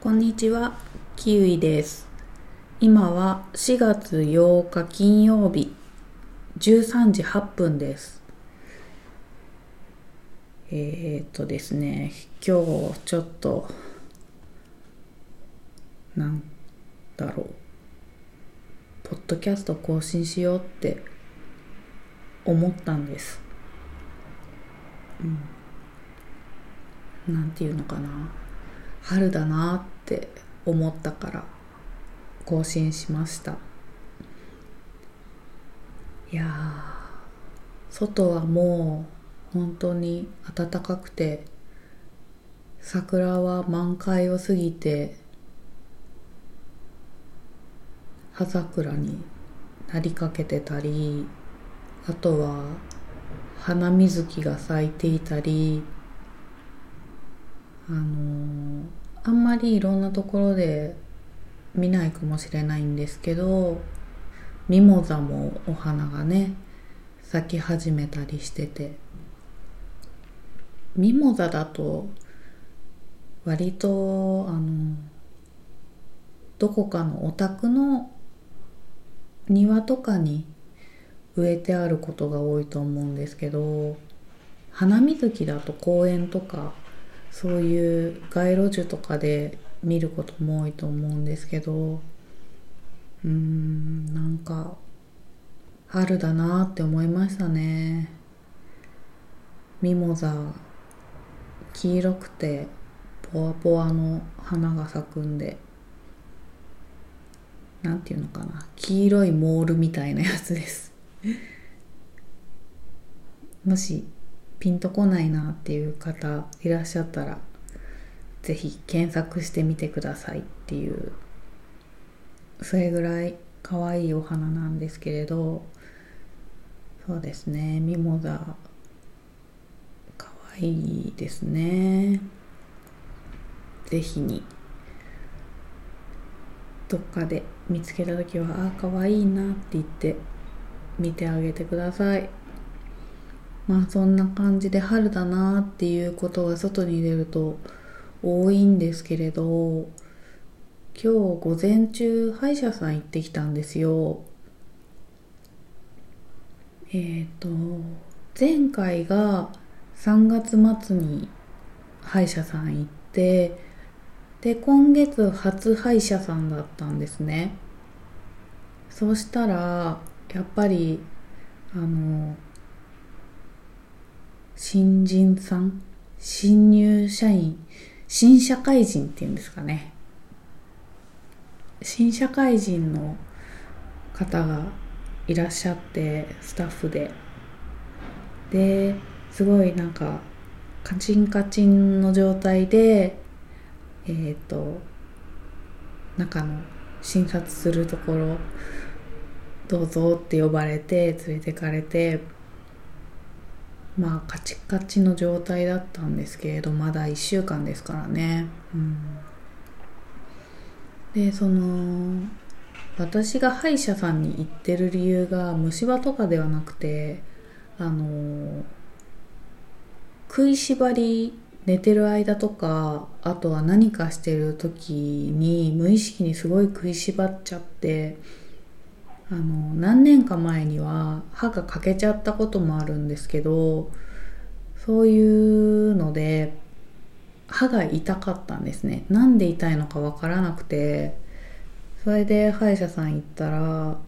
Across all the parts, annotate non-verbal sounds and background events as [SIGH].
こんにちは、キウイです。今は4月8日金曜日、13時8分です。えー、っとですね、今日ちょっと、なんだろう、ポッドキャスト更新しようって思ったんです。うん。なんていうのかな。春だなって思ったから更新しました。いや外はもう本当に暖かくて桜は満開を過ぎて葉桜になりかけてたりあとは花水木が咲いていたりあのーあんまりいろんなところで見ないかもしれないんですけどミモザもお花がね咲き始めたりしてて。ミモザだと割とあのどこかのお宅の庭とかに植えてあることが多いと思うんですけど花水木だと公園とかそういう街路樹とかで見ることも多いと思うんですけどうーんなんか春だなって思いましたね。ミモザ黄色くてポワポワの花が咲くんで。なんていうのかな。黄色いモールみたいなやつです。もしピンとこないなっていう方いらっしゃったらぜひ検索してみてくださいっていうそれぐらい可愛いお花なんですけれどそうですねミモザ可愛いですね。ぜひにどっかで見つけた時はああ可愛いなって言って見てあげてください。まあそんな感じで春だなっていうことが外に出ると多いんですけれど今日午前中歯医者さん行ってきたんですよ。えっ、と前回が3月末に歯医者さん行ってで今月初歯医者さんだったんですね。そうしたらやっぱりあの新人さん？新入社員？新社会人っていうんですかね。新社会人の方がいらっしゃってスタッフで。ですごいなんかカチンカチンの状態でえっ、ー、と中の診察するところどうぞって呼ばれて連れてかれてまあカチカチの状態だったんですけれどまだ1週間ですからね、うん、でその私が歯医者さんに行ってる理由が虫歯とかではなくてあの食いしばり寝てる間とかあとは何かしてる時に無意識にすごい食いしばっちゃってあの何年か前には歯が欠けちゃったこともあるんですけどそういうので歯が痛かったんですね。なんで痛いのか分からなくてそれで歯医者さん行ったら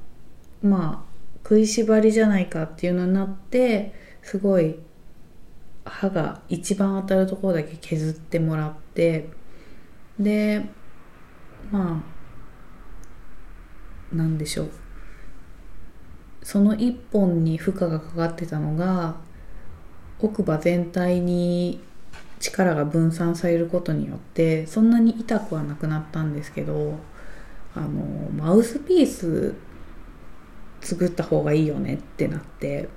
まあ食いしばりじゃないかっていうのになってすごい歯が一番当たるところだけ削ってもらってでまあなんでしょう。その一本に負荷がかかってたのが奥歯全体に力が分散されることによってそんなに痛くはなくなったんですけどあのマウスピース作った方がいいよねってなって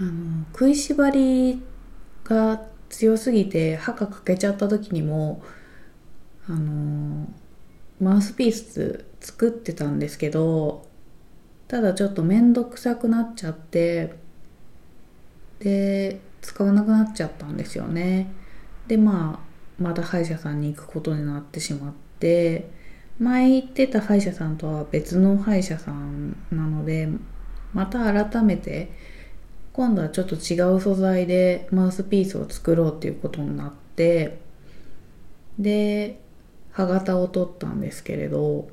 あの食いしばりが強すぎて歯が欠けちゃった時にもあのマウスピース作ってたんですけどただちょっと面倒くさくなっちゃってで使わなくなっちゃったんですよね。でまあまた歯医者さんに行くことになってしまって前行ってた歯医者さんとは別の歯医者さんなのでまた改めて今度はちょっと違う素材でマウスピースを作ろうっていうことになってで歯型を取ったんですけれど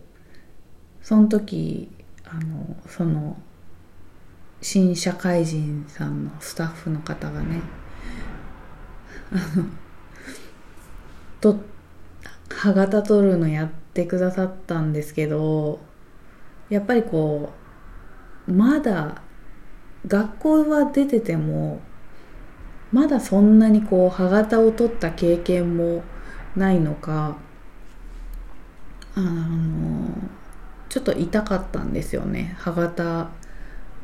その時あのその新社会人さんのスタッフの方がねあのと歯型取るのやってくださったんですけどやっぱりこうまだ学校は出ててもまだそんなにこう歯型を取った経験もないのかあのちょっと痛かったんですよね。歯型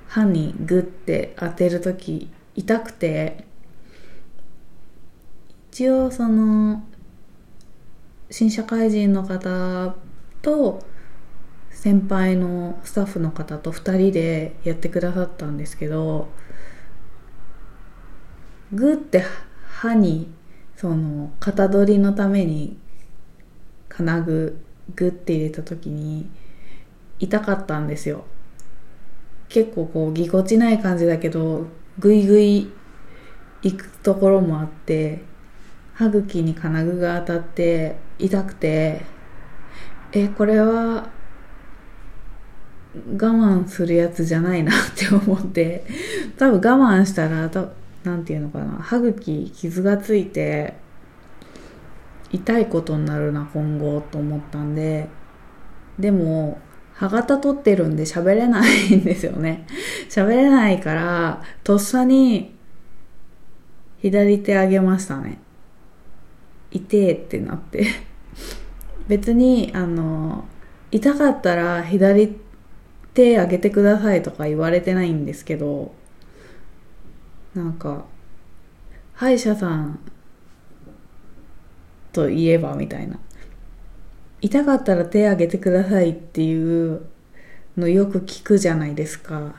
歯にグッて当てる時痛くて。一応その新社会人の方と先輩のスタッフの方と2人でやってくださったんですけどグッて歯にその型取りのために金具グッて入れた時に痛かったんですよ。結構こうぎこちない感じだけどぐいぐい行くところもあって歯茎に金具が当たって痛くてえこれは我慢するやつじゃないなって思って多分我慢したら何て言うのかな歯茎傷がついて痛いことになるな今後と思ったんででも歯型取ってるんで喋れないんですよね。喋れないからとっさに左手上げましたね。痛えってなって。別にあの痛かったら左手上げてくださいとか言われてないんですけどなんか歯医者さんといえばみたいな。痛かったら手挙げてくださいっていうのよく聞くじゃないですか。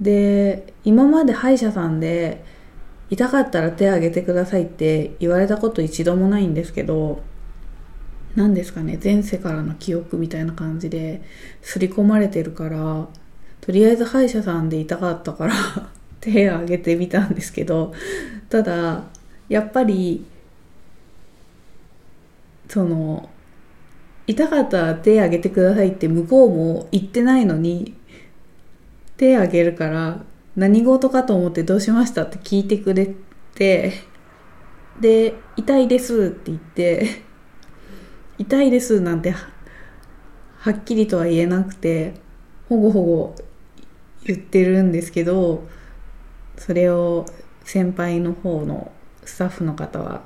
で今まで歯医者さんで痛かったら手挙げてくださいって言われたこと一度もないんですけど何ですかね前世からの記憶みたいな感じで刷り込まれてるからとりあえず歯医者さんで痛かったから [LAUGHS] 手を挙げてみたんですけどただやっぱりその痛かったら手挙げてくださいって向こうも言ってないのに手挙げるから何事かと思ってどうしましたって聞いてくれてで痛いですって言って痛いですなんてはっきりとは言えなくてほごほご言ってるんですけどそれを先輩の方のスタッフの方は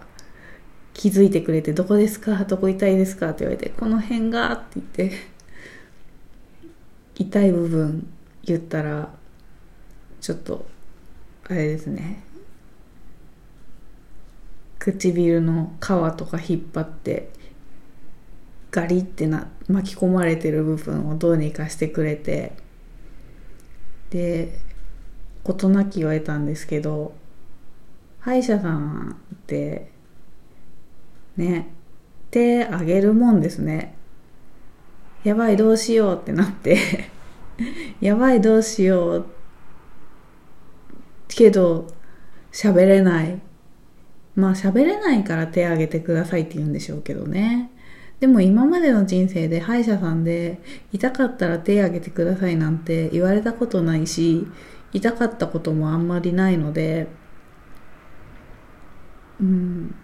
気づいてくれて、どこですか？どこ痛いですか？って言われて、この辺がって言って、痛い部分言ったら、ちょっと、あれですね。唇の皮とか引っ張って、ガリってな、巻き込まれてる部分をどうにかしてくれて、で、事なきを得たんですけど、歯医者さんってね。手あげるもんですね。やばいどうしようってなって。[LAUGHS] やばいどうしよう。けど喋れない。まあ喋れないから手あげてくださいって言うんでしょうけどね。でも今までの人生で歯医者さんで痛かったら手あげてくださいなんて言われたことないし痛かったこともあんまりないのでうん。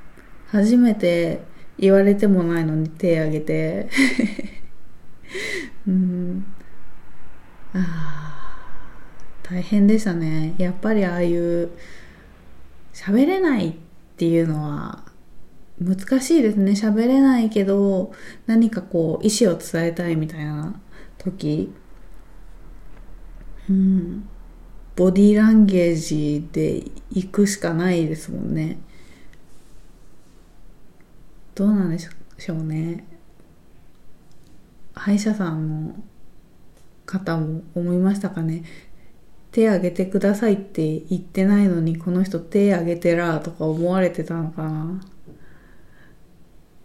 初めて言われてもないのに手挙げて。[LAUGHS] うん。ああ大変でしたね。やっぱりああいう喋れないっていうのは難しいですね。喋れないけど何かこう意思を伝えたいみたいな時。うん。ボディーランゲージで行くしかないですもんね。どうなんでしょうね。歯医者さんの方も思いましたかね。手挙げてくださいって言ってないのにこの人手挙げてらとか思われてたのかな。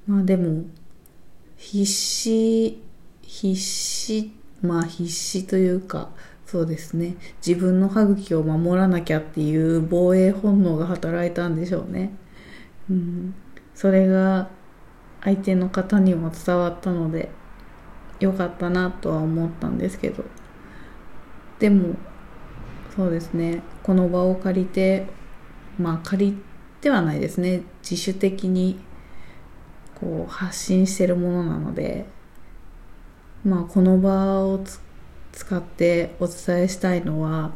まあでも必死必死まあ必死というかそうですね。自分の歯茎を守らなきゃっていう防衛本能が働いたんでしょうね、うん、それが相手の方にも伝わったので良かったなとは思ったんですけど。でもそうですね。この場を借りてまあ借りてはないですね。自主的にこう発信してるものなのでまあこの場を使ってお伝えしたいのは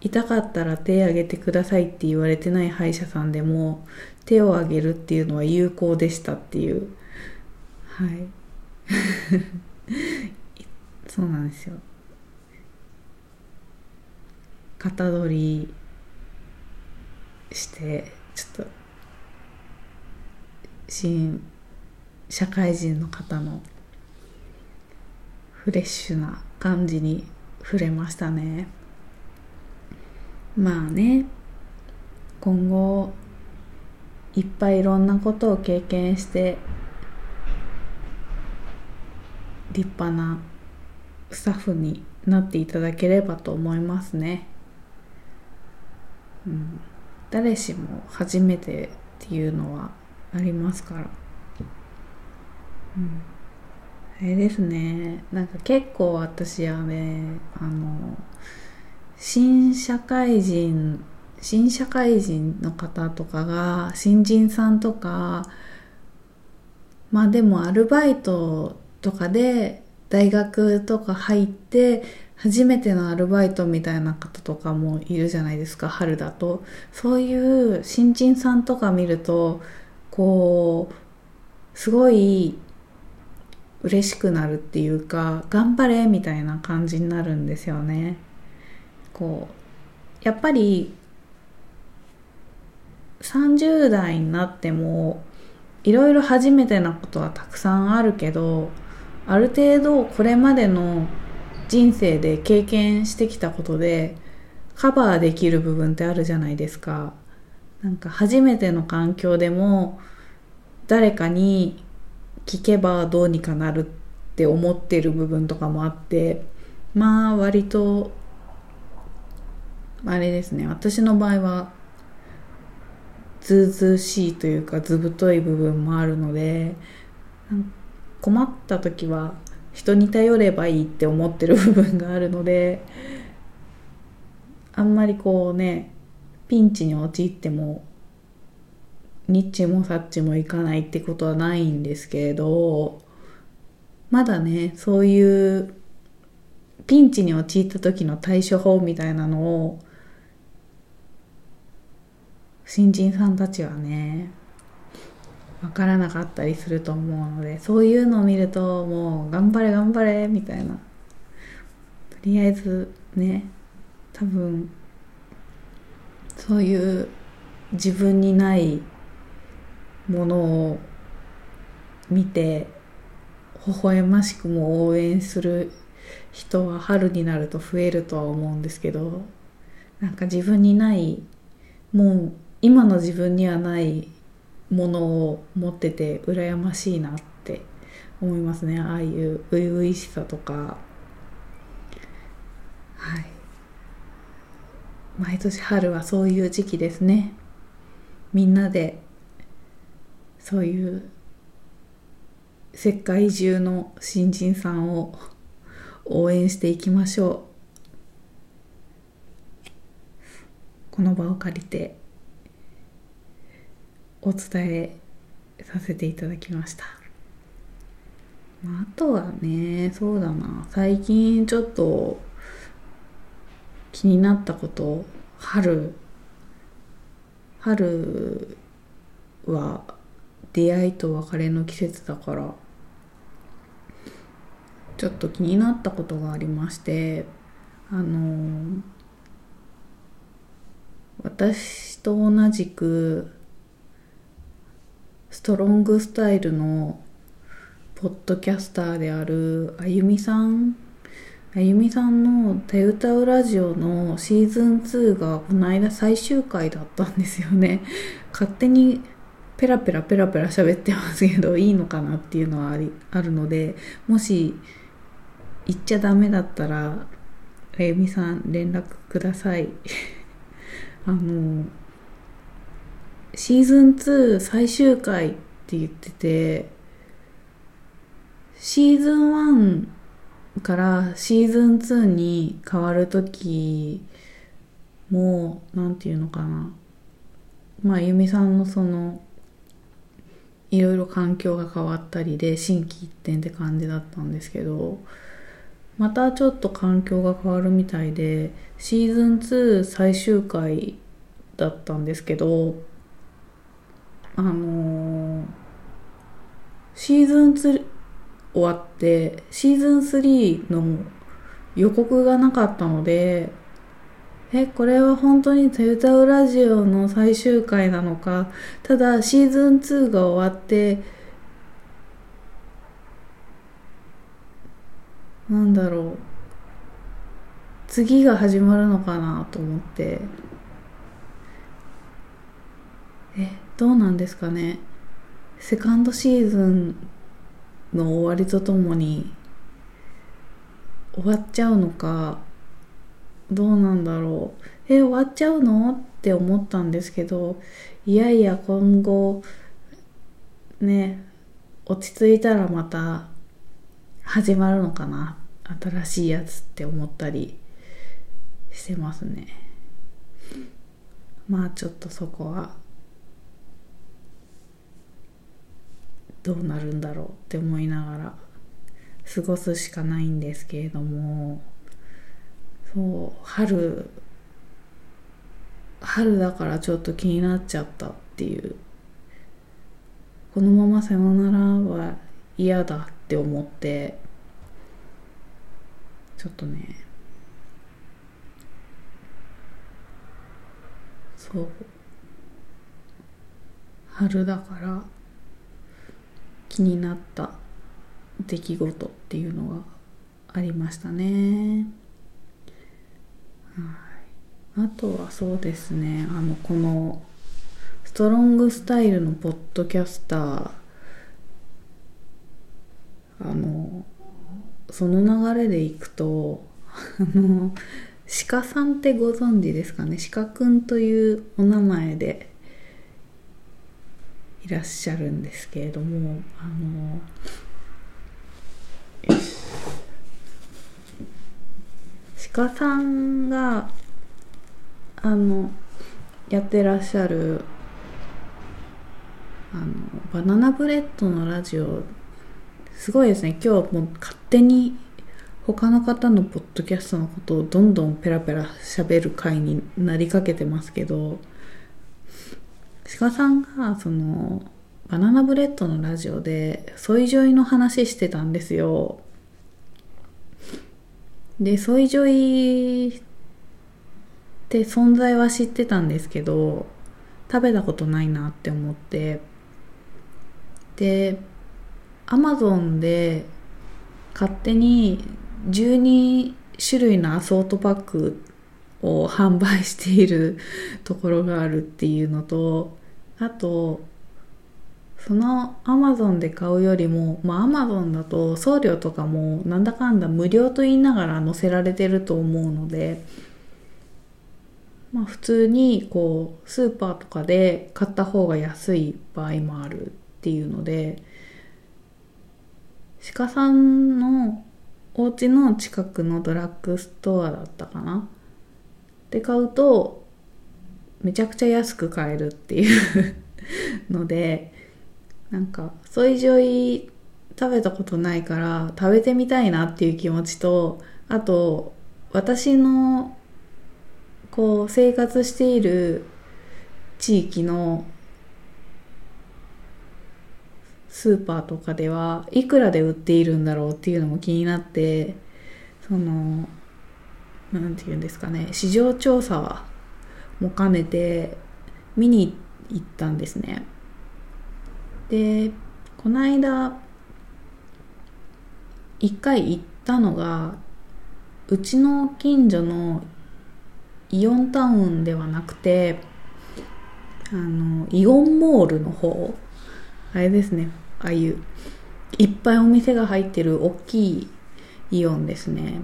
痛かったら手挙げてくださいって言われてない歯医者さんでも手を挙げるっていうのは有効でしたっていう。はい。[LAUGHS] そうなんですよ。型取りしてちょっと新社会人の方のフレッシュな感じに触れましたね。まあね今後いっぱいいろんなことを経験して立派なスタッフになっていただければと思いますね。うん、誰しも初めてっていうのはありますから。うん、あれですねなんか結構私はねあの新社会人新社会人の方とかが新人さんとかまあでもアルバイトとかで大学とか入って初めてのアルバイトみたいな方とかもいるじゃないですか春だと。そういう新人さんとか見るとこうすごい嬉しくなるっていうか頑張れみたいな感じになるんですよね。こうやっぱり30代になってもいろいろ初めてなことはたくさんあるけどある程度これまでの人生で経験してきたことでカバーできる部分ってあるじゃないですか。なんか初めての環境でも誰かに聞けばどうにかなるって思ってる部分とかもあってまあ割とあれですね私の場合はずうずうしいというか図太い部分もあるので困った時は人に頼ればいいって思ってる部分があるのであんまりこうねピンチに陥ってもニッチもサッチもいかないってことはないんですけれどまだねそういうピンチに陥った時の対処法みたいなのを新人さんたちはね分からなかったりすると思うのでそういうのを見るともう頑張れ頑張れみたいな。とりあえずね多分そういう自分にないものを見て微笑ましくも応援する人は春になると増えるとは思うんですけどなんか自分にないもう今の自分にはないものを持ってて羨ましいなって思いますね。ああいう初々しさとか。はい。毎年春はそういう時期ですね。みんなでそういう世界中の新人さんを応援していきましょう。この場を借りて。お伝えさせていただきました。あとはね、そうだな、最近ちょっと気になったこと、春、春は出会いと別れの季節だから、ちょっと気になったことがありまして、あの、私と同じくストロングスタイルのポッドキャスターであるあゆみさん。あゆみさんの「手歌うラジオ」のシーズン2がこの間最終回だったんですよね。[LAUGHS] 勝手にペラペラペラペラ喋ってますけどいいのかなっていうのはありあるのでもし言っちゃダメだったらあゆみさん連絡ください。[LAUGHS] あのシーズン2最終回って言っててシーズン1からシーズン2に変わる時もなんていうのかな。まあゆみさんのそのいろいろ環境が変わったりで心機一転って感じだったんですけどまたちょっと環境が変わるみたいでシーズン2最終回だったんですけどあのー、シーズン2終わってシーズン3の予告がなかったのでえこれは本当に「トヨタウラジオ」の最終回なのか。ただシーズン2が終わってなんだろう。次が始まるのかなと思って。えどうなんですかね。セカンドシーズンの終わりとともに終わっちゃうのかどうなんだろう。え終わっちゃうの？って思ったんですけどいやいや今後ね落ち着いたらまた始まるのかな。新しいやつって思ったりしてますね。まあちょっとそこはどうなるんだろうって思いながら過ごすしかないんですけれどもそう春春だからちょっと気になっちゃったっていうこのままさよならは嫌だって思ってちょっとねそう春だから気になった出来事っていうのがありましたね。あとはそうですね。あのこのストロングスタイルのポッドキャスターあのその流れでいくとあの鹿さんってご存知ですかね？鹿くんというお名前でいらっしゃるんですけれどもあの鹿さんがあのやってらっしゃるあのバナナブレッドのラジオすごいですね。今日はもう勝手に他の方のポッドキャストのことをどんどんペラペラ喋る回になりかけてますけど鹿さんがそのバナナブレッドのラジオでソイジョイの話してたんですよ。でソイジョイって存在は知ってたんですけど食べたことないなって思って。でアマゾンで勝手に12種類のアソートパックを販売しているところがあるっていうのとあとそのアマゾンで買うよりもまあアマゾンだと送料とかもなんだかんだ無料と言いながら載せられてると思うのでまあ普通にこうスーパーとかで買った方が安い場合もあるっていうので鹿さんのお家の近くのドラッグストアだったかな？で買うとめちゃくちゃ安く買えるっていうのでなんかソイジョイ食べたことないから食べてみたいなっていう気持ちとあと私のこう生活している地域のスーパーとかではいくらで売っているんだろうっていうのも気になってその何て言うんですかね市場調査はも兼ねて見に行ったんですね。でこの間一回行ったのがうちの近所のイオンタウンではなくてあのイオンモールの方。あれですね。ああいういっぱいお店が入ってる大きいイオンですね。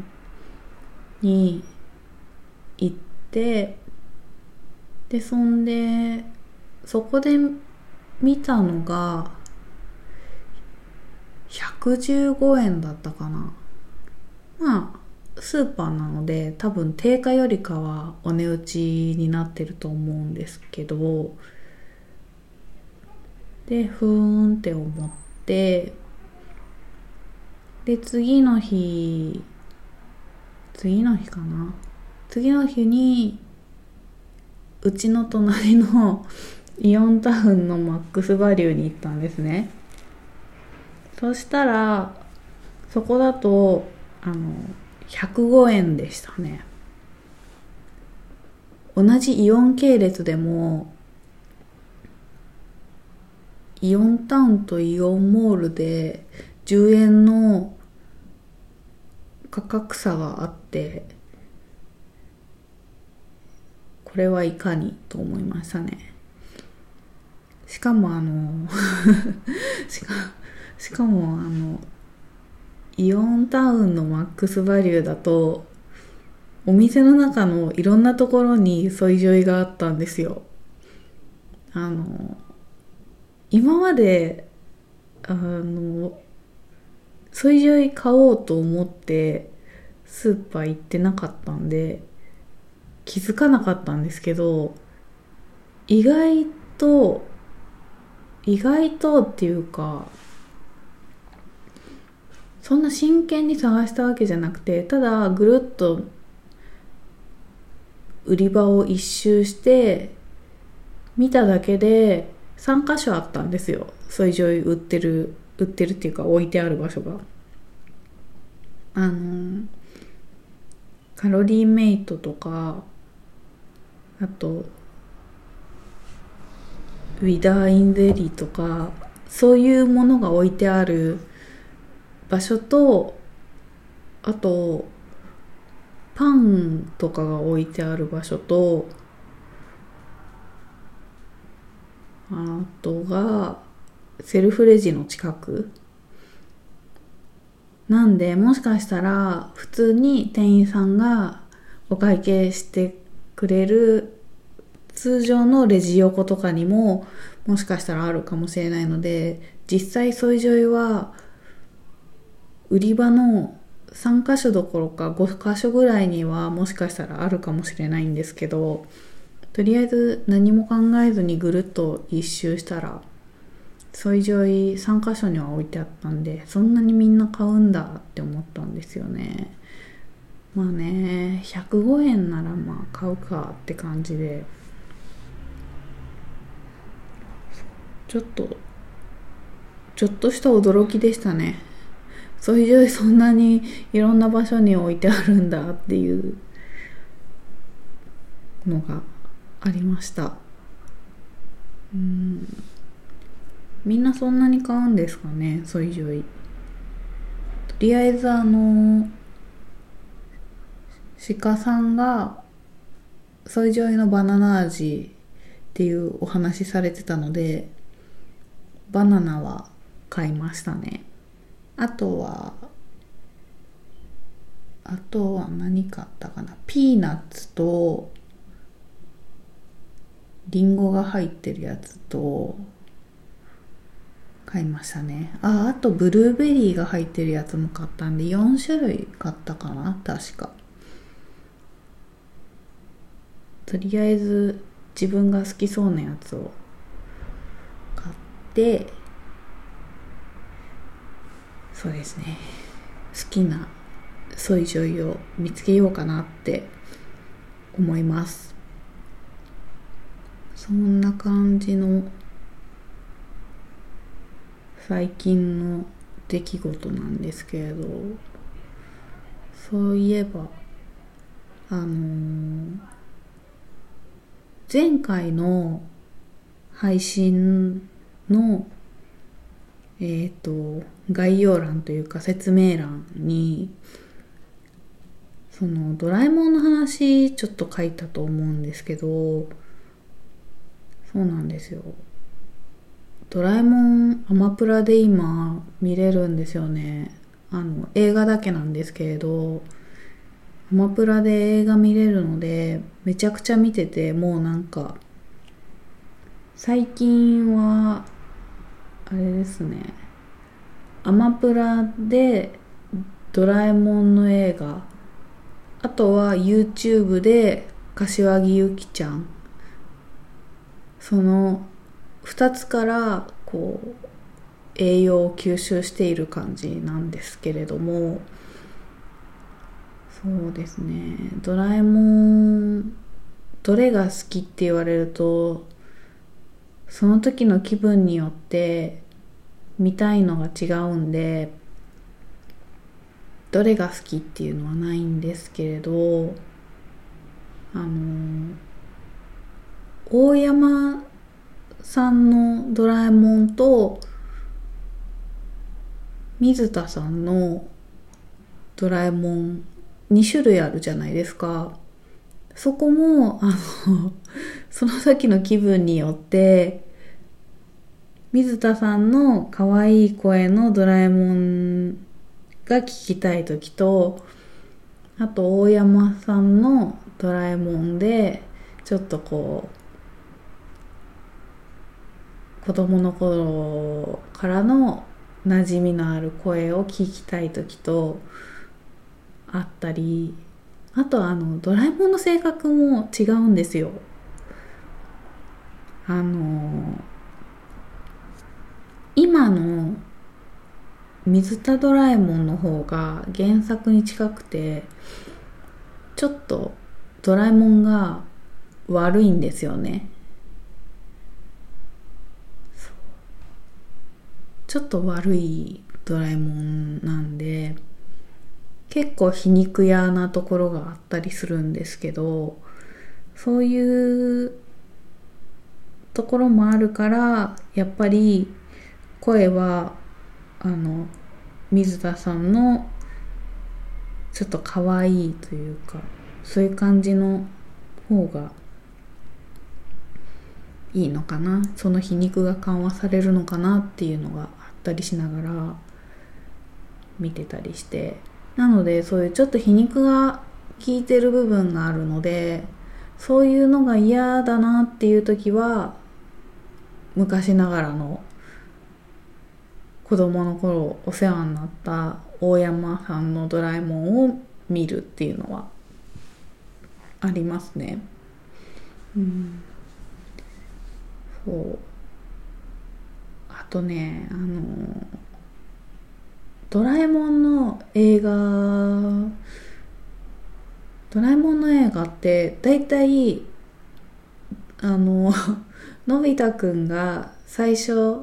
に行ってでそんでそこで見たのが115円だったかな。まあスーパーなので多分定価よりかはお値打ちになってると思うんですけどでふーんって思ってで次の日次の日かな。次の日にうちの隣の [LAUGHS] イオンタウンのマックスバリューに行ったんですね。そしたらそこだとあの105円でしたね。同じイオン系列でもイオンタウンとイオンモールで10円の価格差があってこれはいかにと思いましたね。しかもあの [LAUGHS] しかしかもあのイオンタウンのマックスバリューだとお店の中のいろんなところにソイジョイがあったんですよ。あの今まであのソイジョイ買おうと思ってスーパー行ってなかったんで気づかなかったんですけど意外と意外とっていうかそんな真剣に探したわけじゃなくてただぐるっと売り場を一周して見ただけで3箇所あったんですよ。ソイジョイ売ってる売ってるっていうか置いてある場所が。あのカロリーメイトとかあとウィダーインゼリーとかそういうものが置いてある場所とあとパンとかが置いてある場所とあとがセルフレジの近く。なんでもしかしたら普通に店員さんがお会計してくれる通常のレジ横とかにももしかしたらあるかもしれないので実際ソイジョイは売り場の3箇所どころか5箇所ぐらいにはもしかしたらあるかもしれないんですけどとりあえず何も考えずにぐるっと一周したらソイジョイ3箇所には置いてあったんでそんなにみんな買うんだって思ったんですよね。まあね105円ならまあ買うかって感じで。ちょっとちょっとした驚きでしたね。ソイジョイそんなにいろんな場所に置いてあるんだっていうのがありました。うん。みんなそんなに買うんですかねソイジョイとりあえずあの鹿さんがソイジョイのバナナ味っていうお話されてたのでバナナは買いましたね。あとはあとは何買ったかな。ピーナッツとリンゴが入ってるやつと買いましたね。ああとブルーベリーが入ってるやつも買ったんで4種類買ったかな。確か。とりあえず自分が好きそうなやつを買ってそうですね。好きなソイジョイを見つけようかなって思います。そんな感じの最近の出来事なんですけれどそういえばあのー、前回の配信のえっ、ー、と概要欄というか説明欄にそのドラえもんの話ちょっと書いたと思うんですけどそうなんですよ。ドラえもんアマプラで今見れるんですよね。あの映画だけなんですけれどアマプラで映画見れるのでめちゃくちゃ見ててもうなんか最近はあれですね。アマプラでドラえもんの映画。あとは YouTube で柏木由紀ちゃん。その2つからこう栄養を吸収している感じなんですけれども。そうですね。ドラえもんどれが好きって言われるとその時の気分によって見たいのが違うんでどれが好きっていうのはないんですけれどあの大山さんのドラえもんと水田さんのドラえもん2種類あるじゃないですか。そこも、あの、[LAUGHS] その時の気分によって、水田さんの可愛い声のドラえもんが聞きたい時と、あと大山さんのドラえもんで、ちょっとこう、子供の頃からの馴染みのある声を聞きたい時と、あったりあとあのドラえもんの性格も違うんですよ。あの今の水田ドラえもんの方が原作に近くてちょっとドラえもんが悪いんですよね。ちょっと悪いドラえもんなんで。結構皮肉屋なところがあったりするんですけどそういうところもあるからやっぱり声はあの水田さんのちょっと可愛いというかそういう感じの方がいいのかな。その皮肉が緩和されるのかなっていうのがあったりしながら見てたりして。なのでそういうちょっと皮肉が効いてる部分があるのでそういうのが嫌だなっていう時は昔ながらの子供の頃お世話になった大山さんのドラえもんを見るっていうのはありますね。うん、そうあとねあのドラえもんの映画ドラえもんの映画って大体あの [LAUGHS] のび太くんが最初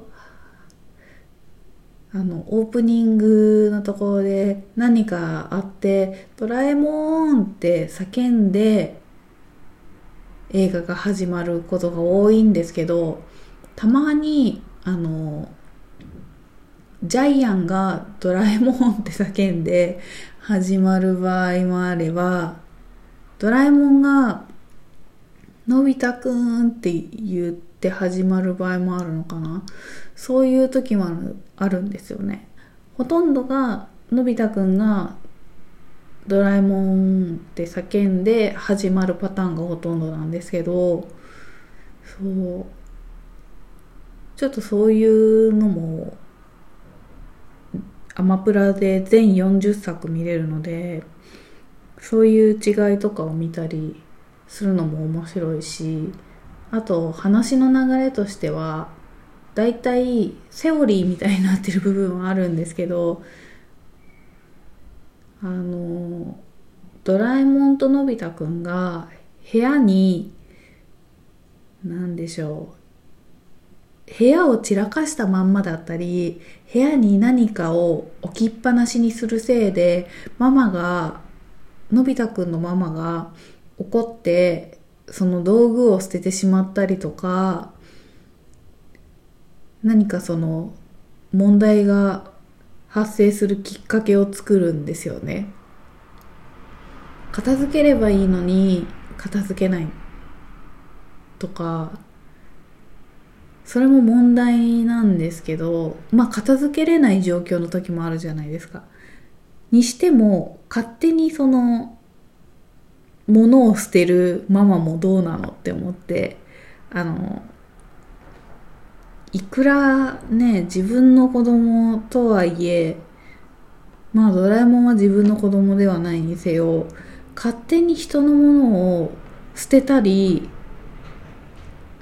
あのオープニングのところで何かあって「ドラえもん!」って叫んで映画が始まることが多いんですけどたまにあのジャイアンがドラえもんって叫んで始まる場合もあれば、ドラえもんがのび太くんって言って始まる場合もあるのかな？そういう時もあるんですよね。ほとんどがのび太くんがドラえもんって叫んで始まるパターンがほとんどなんですけど、そう。ちょっとそういうのもアマプラで全40作見れるのでそういう違いとかを見たりするのも面白いしあと話の流れとしてはだいたいセオリーみたいになってる部分はあるんですけどあのドラえもんとのび太くんが部屋に何でしょう部屋を散らかしたまんまだったり部屋に何かを置きっぱなしにするせいでママがのび太くんのママが怒ってその道具を捨ててしまったりとか何かその問題が発生するきっかけを作るんですよね。片付ければいいのに片付けないとかそれも問題なんですけどまあ片付けれない状況の時もあるじゃないですか。にしても勝手にその物を捨てるママもどうなのって思ってあのいくらね自分の子供とはいえまあドラえもんは自分の子供ではないにせよ勝手に人のものを捨てたり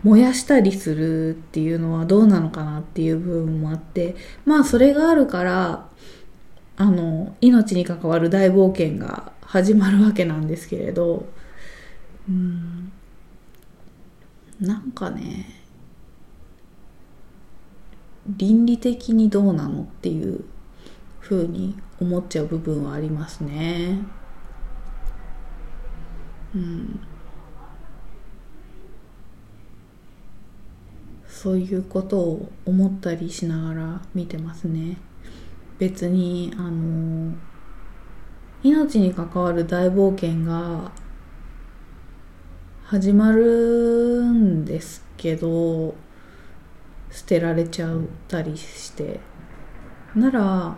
燃やしたりするっていうのはどうなのかなっていう部分もあってまあそれがあるからあの命に関わる大冒険が始まるわけなんですけれどうんなんかね倫理的にどうなのっていうふうに思っちゃう部分はありますね。うんそういうことを思ったりしながら見てますね。別にあの命に関わる大冒険が始まるんですけど捨てられちゃったりして。ならあ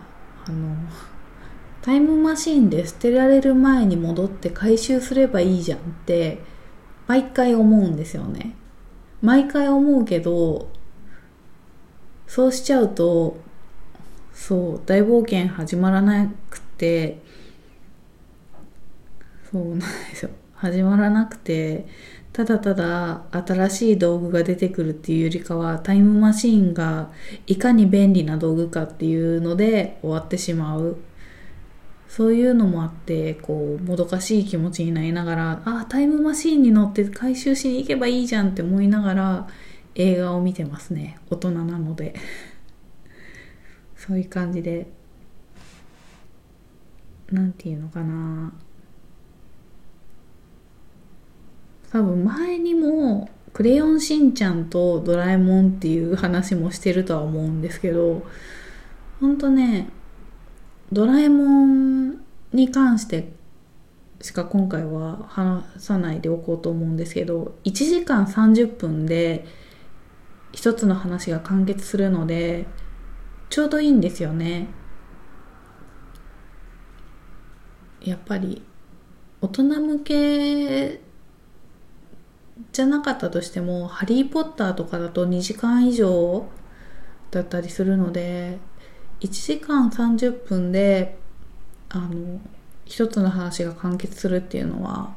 のタイムマシンで捨てられる前に戻って回収すればいいじゃんって毎回思うんですよね。毎回思うけどそうしちゃうとそう大冒険始まらなくてそうなんですよ。始まらなくてただただ新しい道具が出てくるっていうよりかはタイムマシーンがいかに便利な道具かっていうので終わってしまう。そういうのもあってこうもどかしい気持ちになりながらあタイムマシーンに乗って回収しに行けばいいじゃんって思いながら映画を見てますね。大人なので。[LAUGHS] そういう感じで。なんていうのかな。多分前にも「クレヨンしんちゃん」と「ドラえもん」っていう話もしてるとは思うんですけどほんとねドラえもんに関してしか今回は話さないでおこうと思うんですけど1時間30分で一つの話が完結するのでちょうどいいんですよね。やっぱり大人向けじゃなかったとしても「ハリー・ポッター」とかだと2時間以上だったりするので1時間30分であの一つの話が完結するっていうのは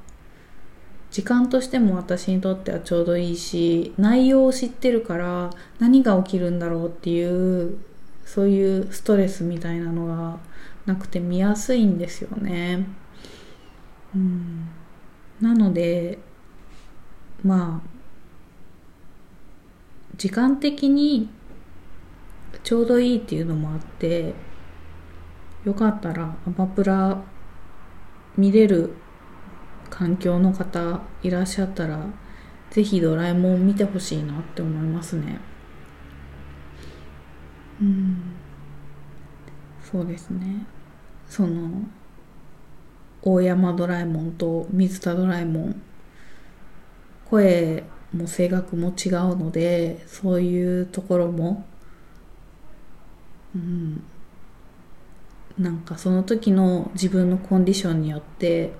時間としても私にとってはちょうどいいし内容を知ってるから何が起きるんだろうっていうそういうストレスみたいなのがなくて見やすいんですよね。うん、なのでまあ時間的にちょうどいいっていうのもあってよかったらアマプラ見れる環境の方いらっしゃったらぜひドラえもん見てほしいなって思いますね。うん。そうですね。その大山ドラえもんと水田ドラえもん声も声楽も違うのでそういうところもうん、なんかその時の自分のコンディションによって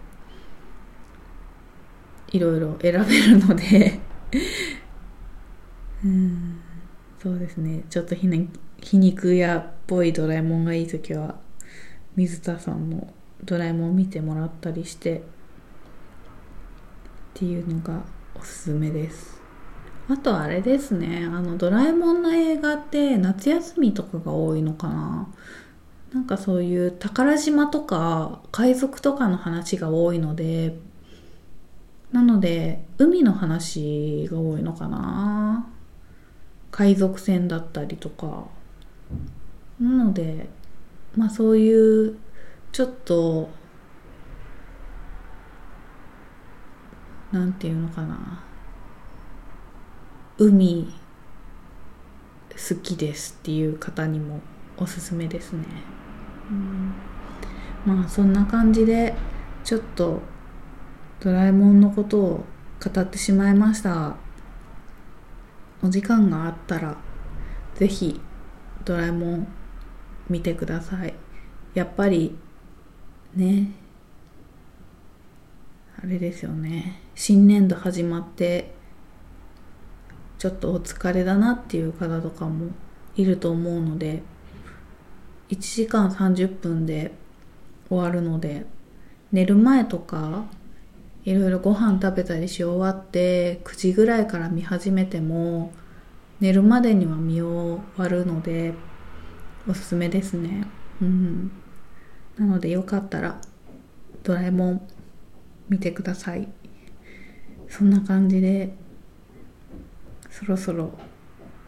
いろいろ選べるので。うん。そうですね。ちょっとひ,、ね、皮肉屋っぽいドラえもんがいい時は水田さんのドラえもん見てもらったりしてっていうのがおすすめです。あとあれですね。あのドラえもんの映画って夏休みとかが多いのかな。なんかそういう宝島とか海賊とかの話が多いのでなので海の話が多いのかな。海賊船だったりとか。なのでまあそういうちょっとなんていうのかな。海好きですっていう方にもおすすめですね、うん、まあそんな感じでちょっとドラえもんのことを語ってしまいました。お時間があったらぜひドラえもん見てください。やっぱりねあれですよね。新年度始まってちょっとお疲れだなっていう方とかもいると思うので1時間30分で終わるので寝る前とかいろいろご飯食べたりし終わって9時ぐらいから見始めても寝るまでには見終わるのでおすすめですね。うん。なのでよかったらドラえもん見てください。そんな感じでそろそろ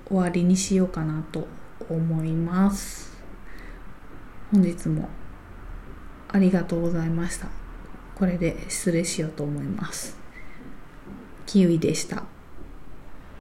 終わりにしようかなと思います。本日もありがとうございました。これで失礼しようと思います。キウイでした。